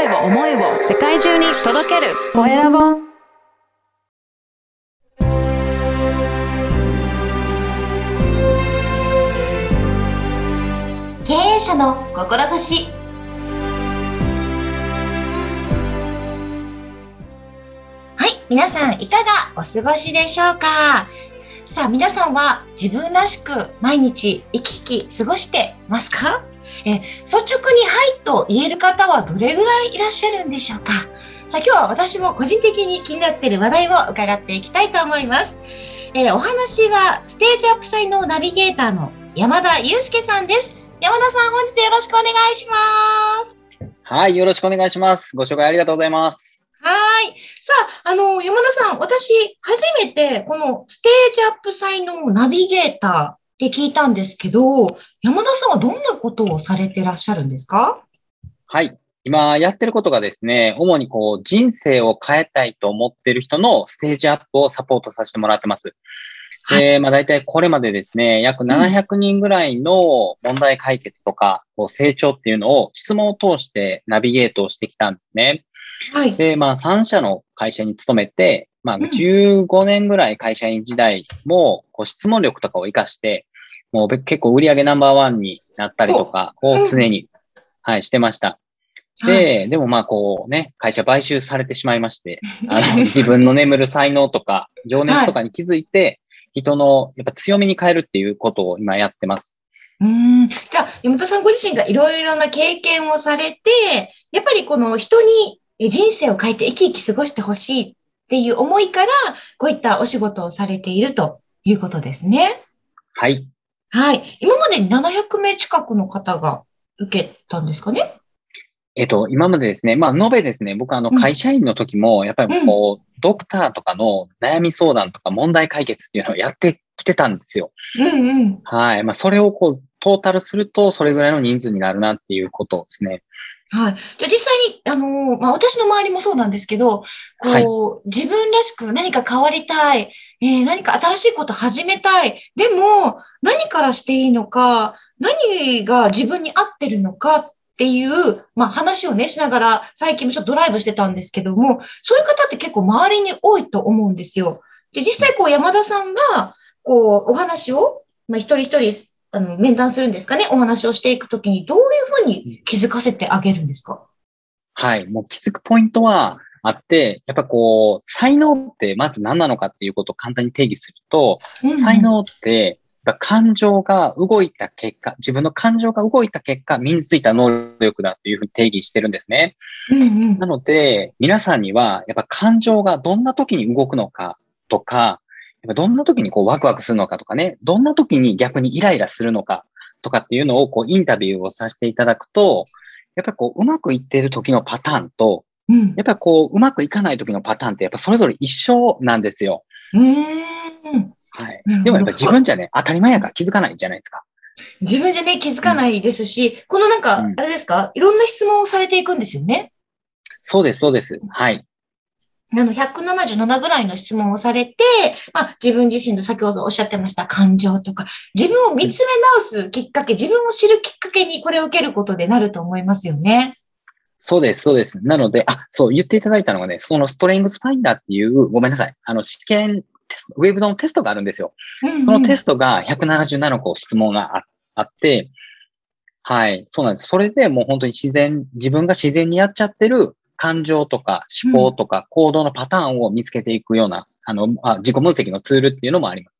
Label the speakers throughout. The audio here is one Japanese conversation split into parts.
Speaker 1: 声を思いを世界中に届ける。コエラボ。
Speaker 2: 経営者の志。はい皆さんいかがお過ごしでしょうか？さあ皆さんは自分らしく毎日生き生き過ごしてますか？え率直にはいと言える方はどれぐらいいらっしゃるんでしょうか？さあ今日は私も個人的に気になっている話題を伺っていきたいと思います。えーお話はステージアップ祭のナビゲーターの山田祐介さんです。山田さん本日よろしくお願いします。
Speaker 3: はい、よろしくお願いします。ご紹介ありがとうございます。
Speaker 2: はーい。さあ、あの、山田さん、私、初めて、このステージアップ祭のナビゲーターって聞いたんですけど、山田さんはどんなことをされてらっしゃるんですか？
Speaker 3: はい。今やってることがですね、主にこう人生を変えたいと思ってる人のステージアップをサポートさせてもらってます。で、まあ大体これまでですね、約700人ぐらいの問題解決とか、こう成長っていうのを質問を通してナビゲートをしてきたんですね。
Speaker 2: はい。
Speaker 3: で、まあ3社の会社に勤めて、まあ
Speaker 2: うん
Speaker 3: 15年ぐらい会社員時代もこう質問力とかを活かして、もうべ結構売上ナンバーワンになったりとかを常に、はい、してました。で、でもまあこうね、会社買収されてしまいまして、あの自分の眠る才能とか情熱とかに気づいて、人のやっぱ強みに変えるっていうことを今やってます。
Speaker 2: うーん。じゃあ、山田さんご自身がいろいろな経験をされて、やっぱりこの人にえ人生を変えて生き生き過ごしてほしいっていう思いから、こういったお仕事をされているということですね。
Speaker 3: はい。
Speaker 2: はい。今までに700名近くの方が受けたんですかね？
Speaker 3: えっと、今までですね、まあ、延べですね、僕あの
Speaker 2: うん
Speaker 3: 会社員の時も、やっぱりこう、ドクターとかの悩み相談とか問題解決っていうのをやってきてたんですよ。
Speaker 2: うんうん。
Speaker 3: はい。まあ、それをこう、トータルすると、それぐらいの人数になるなっていうことですね。
Speaker 2: はい。じゃあ実際に、あのーまあ、私の周りもそうなんですけど、こう、自分らしく何か変わりたい、えー何か新しいこと始めたい。でも、何からしていいのか、何が自分に合ってるのかっていう、まあ、話をね、しながら、最近もちょっとドライブしてたんですけども、そういう方って結構周りに多いと思うんですよ。で、実際こう、山田さんが、こう、お話を、まあ、一人一人、あの、面談するんですかね、お話をしていくときに、どういうふうに気づかせてあげるんですか？
Speaker 3: はい。もう気づくポイントはあって、やっぱこう、才能ってまず何なのかっていうことを簡単に定義すると、才能って、やっぱ感情が動いた結果、自分の感情が動いた結果、身についた能力だというふうに定義してるんですね。
Speaker 2: うんうん。
Speaker 3: なので、皆さんには、やっぱ感情がどんな時に動くのかとか、どんな時にこうワクワクするのかとかね、どんな時に逆にイライラするのかとかっていうのをこうインタビューをさせていただくと、やっぱりこううまくいっている時のパターンと、
Speaker 2: うん
Speaker 3: やっぱりこううまくいかない時のパターンってやっぱそれぞれ一緒なんですよ。
Speaker 2: うーん
Speaker 3: はい。でもやっぱ自分じゃね、当たり前やから気づかないじゃないですか。
Speaker 2: 自分じゃね、気づかないですし、このなんか、
Speaker 3: うん
Speaker 2: あれですか、いろんな質問をされていくんですよね。
Speaker 3: そうです、そうです。はい。
Speaker 2: あの、177ぐらいの質問をされて、まあ、自分自身の先ほどおっしゃってました感情とか、自分を見つめ直すきっかけ、自分を知るきっかけにこれを受けることでなると思いますよね。
Speaker 3: そうです、そうです。なので、あ、そう言っていただいたのがね、そのストレングスファインダーっていう、ごめんなさい。あの、試験テスト、ウェブのテストがあるんですよ。そのテ
Speaker 2: ス
Speaker 3: ストが177個質問がああって、はい、そうなんです。それでもう本当に自然、自分が自然にやっちゃってる感情とか思考とか行動のパターンを見つけていくような、あのあ、自己分析のツールっていうのもあります。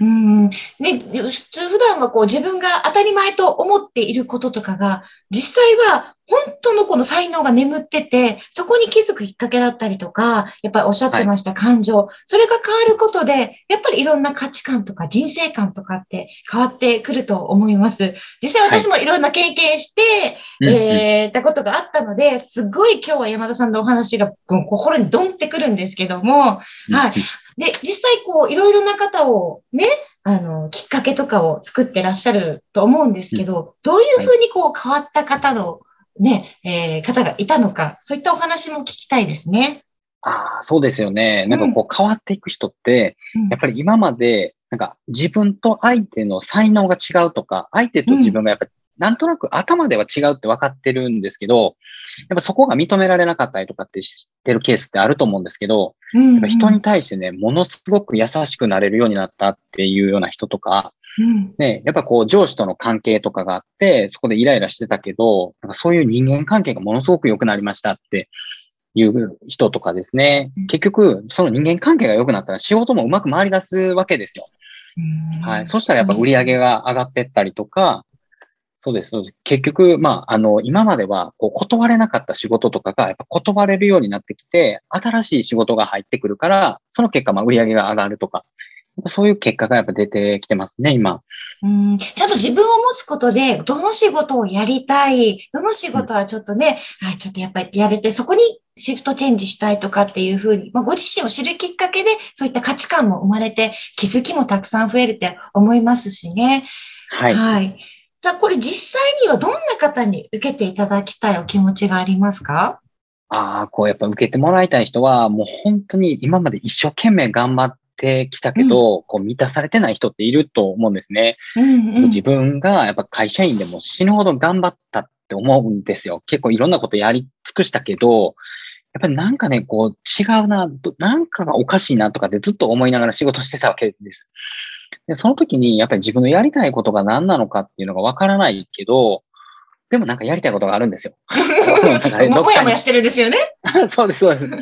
Speaker 2: うん。ね、普段はこう自分が当たり前と思っていることとかが、実際は本当のこの才能が眠ってて、そこに気づくきっかけだったりとか、やっぱりおっしゃってました感情、それが変わることで、やっぱりいろんな価値観とか人生観とかって変わってくると思います。実際私もいろんな経験して、
Speaker 3: うんうん。
Speaker 2: えー、たことがあったので、すごい今日は山田さんのお話が心にドンってくるんですけども、はいで、実際こう、いろいろな方をね、あの、きっかけとかを作ってらっしゃると思うんですけど、どういうふうにこう変わった方のね、えー方がいたのか、そういったお話も聞きたいですね。
Speaker 3: ああ、そうですよね。なんかこう変わっていく人って、
Speaker 2: うん
Speaker 3: やっぱり今まで、なんか自分と相手の才能が違うとか、相手と自分がやっぱなんとなく頭では違うって分かってるんですけど、やっぱそこが認められなかったりとかって知ってるケースってあると思うんですけど、
Speaker 2: うん
Speaker 3: やっぱ人に対してね、ものすごく優しくなれるようになったっていうような人とか、
Speaker 2: うん
Speaker 3: ね、やっぱこう上司との関係とかがあって、そこでイライラしてたけど、なんかそういう人間関係がものすごく良くなりましたっていう人とかですね
Speaker 2: うん。
Speaker 3: 結局、その人間関係が良くなったら仕事もうまく回り出すわけですよ。
Speaker 2: うん
Speaker 3: はい。そしたらやっぱ売り上げが上がってったりとか、そうです、そうです。結局、まあ、あの、今までは、こう、断れなかった仕事とかが、やっぱ断れるようになってきて、新しい仕事が入ってくるから、その結果、まあ、売り上げが上がるとか、そういう結果がやっぱ出てきてますね、今。
Speaker 2: うんちゃんと自分を持つことで、どの仕事をやりたい、どの仕事はちょっとね、はい、ちょっとやっぱりやれて、そこにシフトチェンジしたいとかっていうふうに、まあ、ご自身を知るきっかけで、そういった価値観も生まれて、気づきもたくさん増えるって思いますしね。
Speaker 3: はい。
Speaker 2: はい。さあ、これ実際にはどんな方に受けていただきたいお気持ちがありますか？
Speaker 3: ああ、こう、やっぱ受けてもらいたい人は、もう本当に今まで一生懸命頑張ってきたけど、こう、満たされてない人っていると思うんですね。
Speaker 2: うんうん。
Speaker 3: 自分がやっぱ会社員でも死ぬほど頑張ったって思うんですよ。結構いろんなことやり尽くしたけど、やっぱりなんかね、こう違うな、どなんかがおかしいなとかってずっと思いながら仕事してたわけです。で、その時にやっぱり自分のやりたいことが何なのかっていうのがわからないけど、でもなんかやりたいことがあるんですよ。
Speaker 2: ももやもやしてるんですよね。
Speaker 3: そうです、そうです。な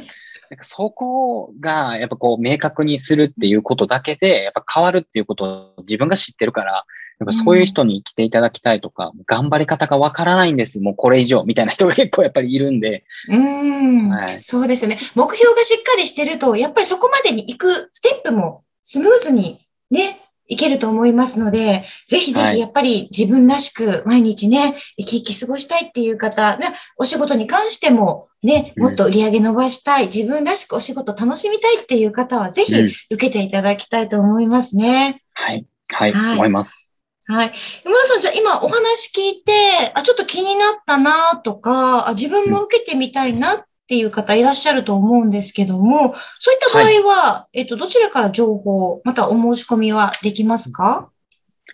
Speaker 3: んかそこが、やっぱこう、明確にするっていうことだけで、やっぱ変わるっていうことを自分が知ってるから、やっぱそういう人に来ていただきたいとか、頑張り方がわからないんです、もうこれ以上、みたいな人が結構やっぱりいるんで、
Speaker 2: うーん、
Speaker 3: はい
Speaker 2: そうですよね。目標がしっかりしてると、やっぱりそこまでに行くステップもスムーズにね、いけると思いますので、ぜひぜ
Speaker 3: はい
Speaker 2: ひやっぱり自分らしく毎日ね、生き生き過ごしたいっていう方、ね、お仕事に関してもね、
Speaker 3: うん
Speaker 2: もっと売り上げ伸ばしたい、自分らしくお仕事楽しみたいっていう方は、ぜひ
Speaker 3: うん
Speaker 2: 受けていただきたいと思いますね。
Speaker 3: はい、はい、
Speaker 2: はい
Speaker 3: 思います。
Speaker 2: はい。山田さん、じゃあ今お話聞いて、あ、ちょっと気になったなとか、あ自分も受けてみたいなっていう方いらっしゃると思うんですけども、そういった場合は、えっと、どちらから情報、またお申し込みはできますか？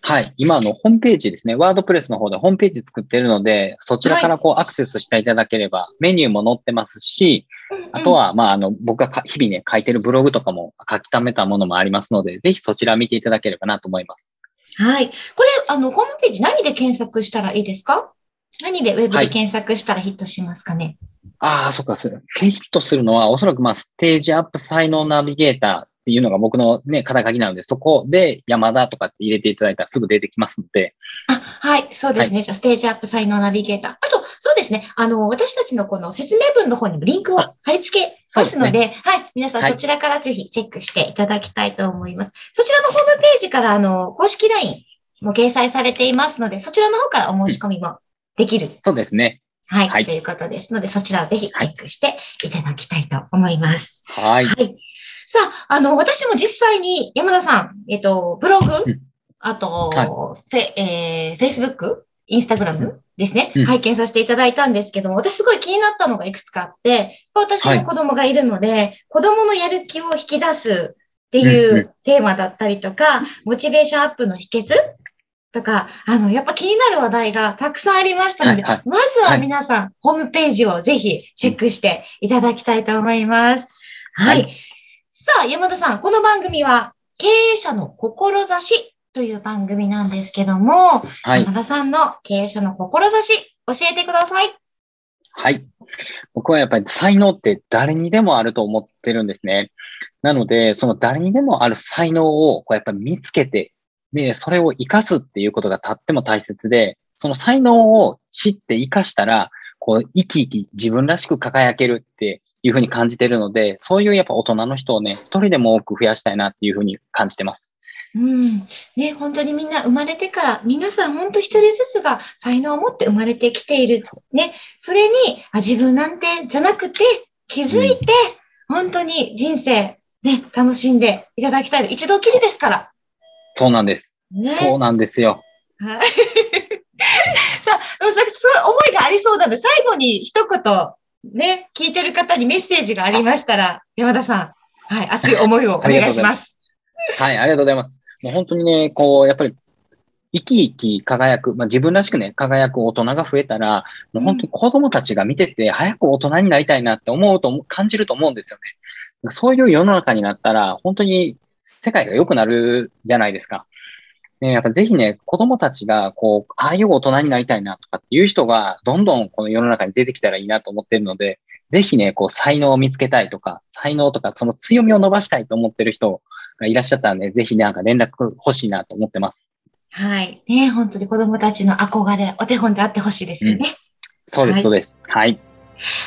Speaker 3: はい。今、あの、ホームページですね。ワードプレスの方でホームページ作ってるので、そちらからこうアクセスしていただければ、メニューも載ってますし、あと、は、まあ、あの、僕がか日々ね、書いてるブログとかも書き溜めたものもありますので、ぜひそちら見ていただければなと思います。
Speaker 2: はい。これ、あの、ホームページ何で検索したらいいですか？何でウェブで検索したらヒットしますかね、
Speaker 3: ああ、そっか、すヒットするのは、おそらくまあ、ステージアップ才能ナビゲーターっていうのが僕のね、肩書きなので、そこで山田とかって入れていただいたらすぐ出てきますので、
Speaker 2: あ、はい、そうですね。じゃあステージアップ才能ナビゲーター。あと、そうですね。あの、私たちのこの説明文の方にもリンクを貼り付けますので、はい、皆さん
Speaker 3: はい
Speaker 2: そちらからぜひチェックしていただきたいと思います。そちらのホームページから、あの、公式 LINE も掲載されていますので、そちらの方からお申し込みもできる。
Speaker 3: そうですね。
Speaker 2: はい、
Speaker 3: はい。
Speaker 2: ということですので、そちらをぜひチェックしていただきたいと思います。
Speaker 3: はい。
Speaker 2: はい。さあ、あの、私も実際に山田さん、えっと、ブログ
Speaker 3: うん、
Speaker 2: あと、
Speaker 3: はい。
Speaker 2: フェ、えー、Facebook、インスタグラムですね、
Speaker 3: うん。
Speaker 2: 拝見させていただいたんですけども、私すごい気になったのがいくつかあって、私の子供がいるので、子供のやる気を引き出すってい
Speaker 3: う
Speaker 2: テーマだったりとか、モチベーションアップの秘訣とか、あの、やっぱ気になる話題がたくさんありましたので、
Speaker 3: はいはい
Speaker 2: まずは皆さん、ホームページをぜひチェックしていただきたいと思います。はい。
Speaker 3: は
Speaker 2: さあ、山田さん、この番組は、経営者の志という番組なんですけども、
Speaker 3: はい
Speaker 2: 山。田さんの経営者の志、教えてください。
Speaker 3: はい。僕はやっぱり才能って誰にでもあると思ってるんですね。なので、その誰にでもある才能をこうやっぱり見つけて、で、それを活かすっていうことがとっても大切で、その才能を知って活かしたら、こう、生き生き自分らしく輝けるっていうふうに感じてるので、そういうやっぱ大人の人をね、一人でも多く増やしたいなっていうふうに感じてます。
Speaker 2: うん。ね、本当にみんな生まれてから、皆さん本当一人ずつが才能を持って生まれてきている。ね、それに、あ自分なんてじゃなくて、気づいて、本当に人生、ね、楽しんでいただきたい。一度きりですから。
Speaker 3: そうなんです。
Speaker 2: ね。
Speaker 3: そうなんですよ。
Speaker 2: はい。さあ、さすごい思いがありそうなので、最後に一言、ね、聞いてる方にメッセージがありましたら、山田さん、はい、熱い思いをお願いします。
Speaker 3: はい、ありがとうございます。もう本当にね、こう、やっぱり、生き生き輝く、まあ、自分らしくね、輝く大人が増えたら、もう本当に子供たちが見てて、早く大人になりたいなって思うと感じると思うんですよね。そういう世の中になったら、本当に世界が良くなるじゃないですか。ね、やっぱぜひね、子供たちが、こう、ああいう大人になりたいなとかっていう人が、どんどんこの世の中に出てきたらいいなと思ってるので、ぜひね、こう、才能を見つけたいとか、才能とか、その強みを伸ばしたいと思ってる人がいらっしゃったらね、ぜひなんか連絡欲しいなと思ってます。
Speaker 2: はい。ね本当に子供たちの憧れ、お手本であってほしいですよね。
Speaker 3: そうです、そうです。はい。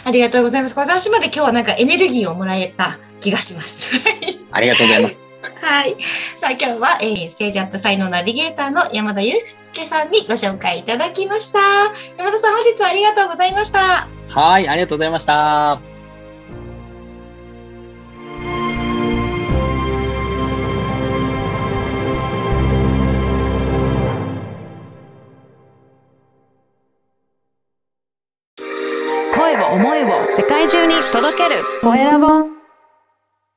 Speaker 2: ありがとうございます。私まで今日はなんかエネルギーをもらえた気がします。
Speaker 3: ありがとうございます。
Speaker 2: はい。さあ今日は、えーステージアップ才能ナビゲーターの山田祐介さんにご紹介いただきました。山田さん本日はありがとうございました。
Speaker 3: はい、ありがとうございました。
Speaker 1: 声を思いを世界中に届けるコエラボ